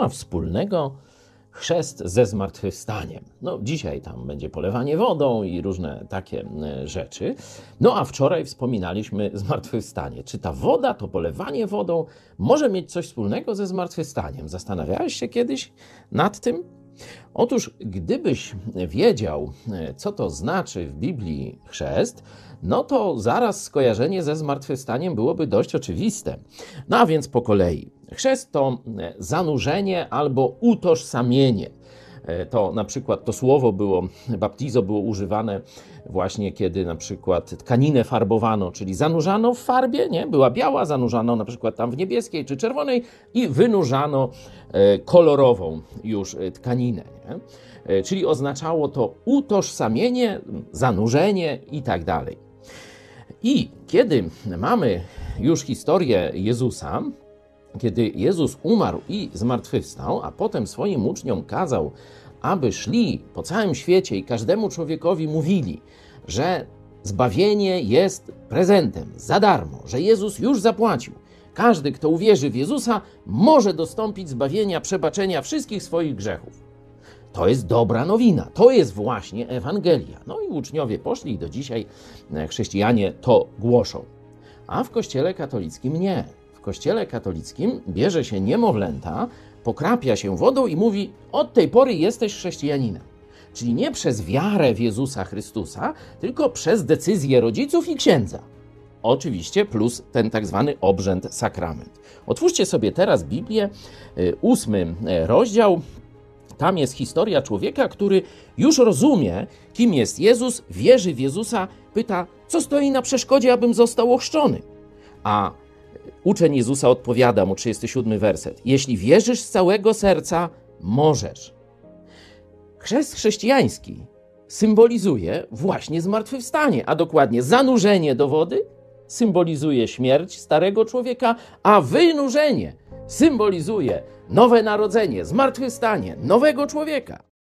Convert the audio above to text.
ma wspólnego chrzest ze zmartwychwstaniem? No, dzisiaj tam będzie polewanie wodą i różne takie e, rzeczy. No, a wczoraj wspominaliśmy zmartwychwstanie. Czy ta woda, to polewanie wodą może mieć coś wspólnego ze zmartwychwstaniem? Zastanawiałeś się kiedyś nad tym? Otóż, gdybyś wiedział, e, co to znaczy w Biblii chrzest, no to zaraz skojarzenie ze zmartwychwstaniem byłoby dość oczywiste. No a więc po kolei. Chrzest to e, zanurzenie albo utożsamienie. E, to na przykład to słowo było, baptizo było używane właśnie kiedy na przykład tkaninę farbowano, czyli zanurzano w farbie, nie? była biała, zanurzano na przykład tam w niebieskiej czy czerwonej i wynurzano e, kolorową już tkaninę. Nie? Czyli oznaczało to utożsamienie, zanurzenie i tak dalej. I kiedy mamy już historię Jezusa, kiedy Jezus umarł i zmartwychwstał, a potem swoim uczniom kazał, aby szli po całym świecie i każdemu człowiekowi mówili, że zbawienie jest prezentem za darmo, że Jezus już zapłacił. Każdy, kto uwierzy w Jezusa, może dostąpić zbawienia, przebaczenia wszystkich swoich grzechów. To jest dobra nowina, to jest właśnie Ewangelia. No i uczniowie poszli i do dzisiaj e, chrześcijanie to głoszą. A w Kościele katolickim nie. W Kościele katolickim bierze się niemowlęta, pokrapia się wodą i mówi: Od tej pory jesteś chrześcijaninem. Czyli nie przez wiarę w Jezusa Chrystusa, tylko przez decyzję rodziców i księdza. Oczywiście plus ten tak zwany obrzęd sakrament. Otwórzcie sobie teraz Biblię, e, ósmy e, rozdział, tam jest historia człowieka, który już rozumie, kim jest Jezus, wierzy w Jezusa, pyta, co stoi na przeszkodzie, abym został ochrzczony. A uczeń Jezusa odpowiada mu, 37 werset: Jeśli wierzysz z całego serca, możesz. Chrzest chrześcijański symbolizuje właśnie zmartwychwstanie, a dokładnie zanurzenie do wody symbolizuje śmierć starego człowieka, a wynurzenie symbolizuje nowe narodzenie, zmartwychwstanie nowego człowieka.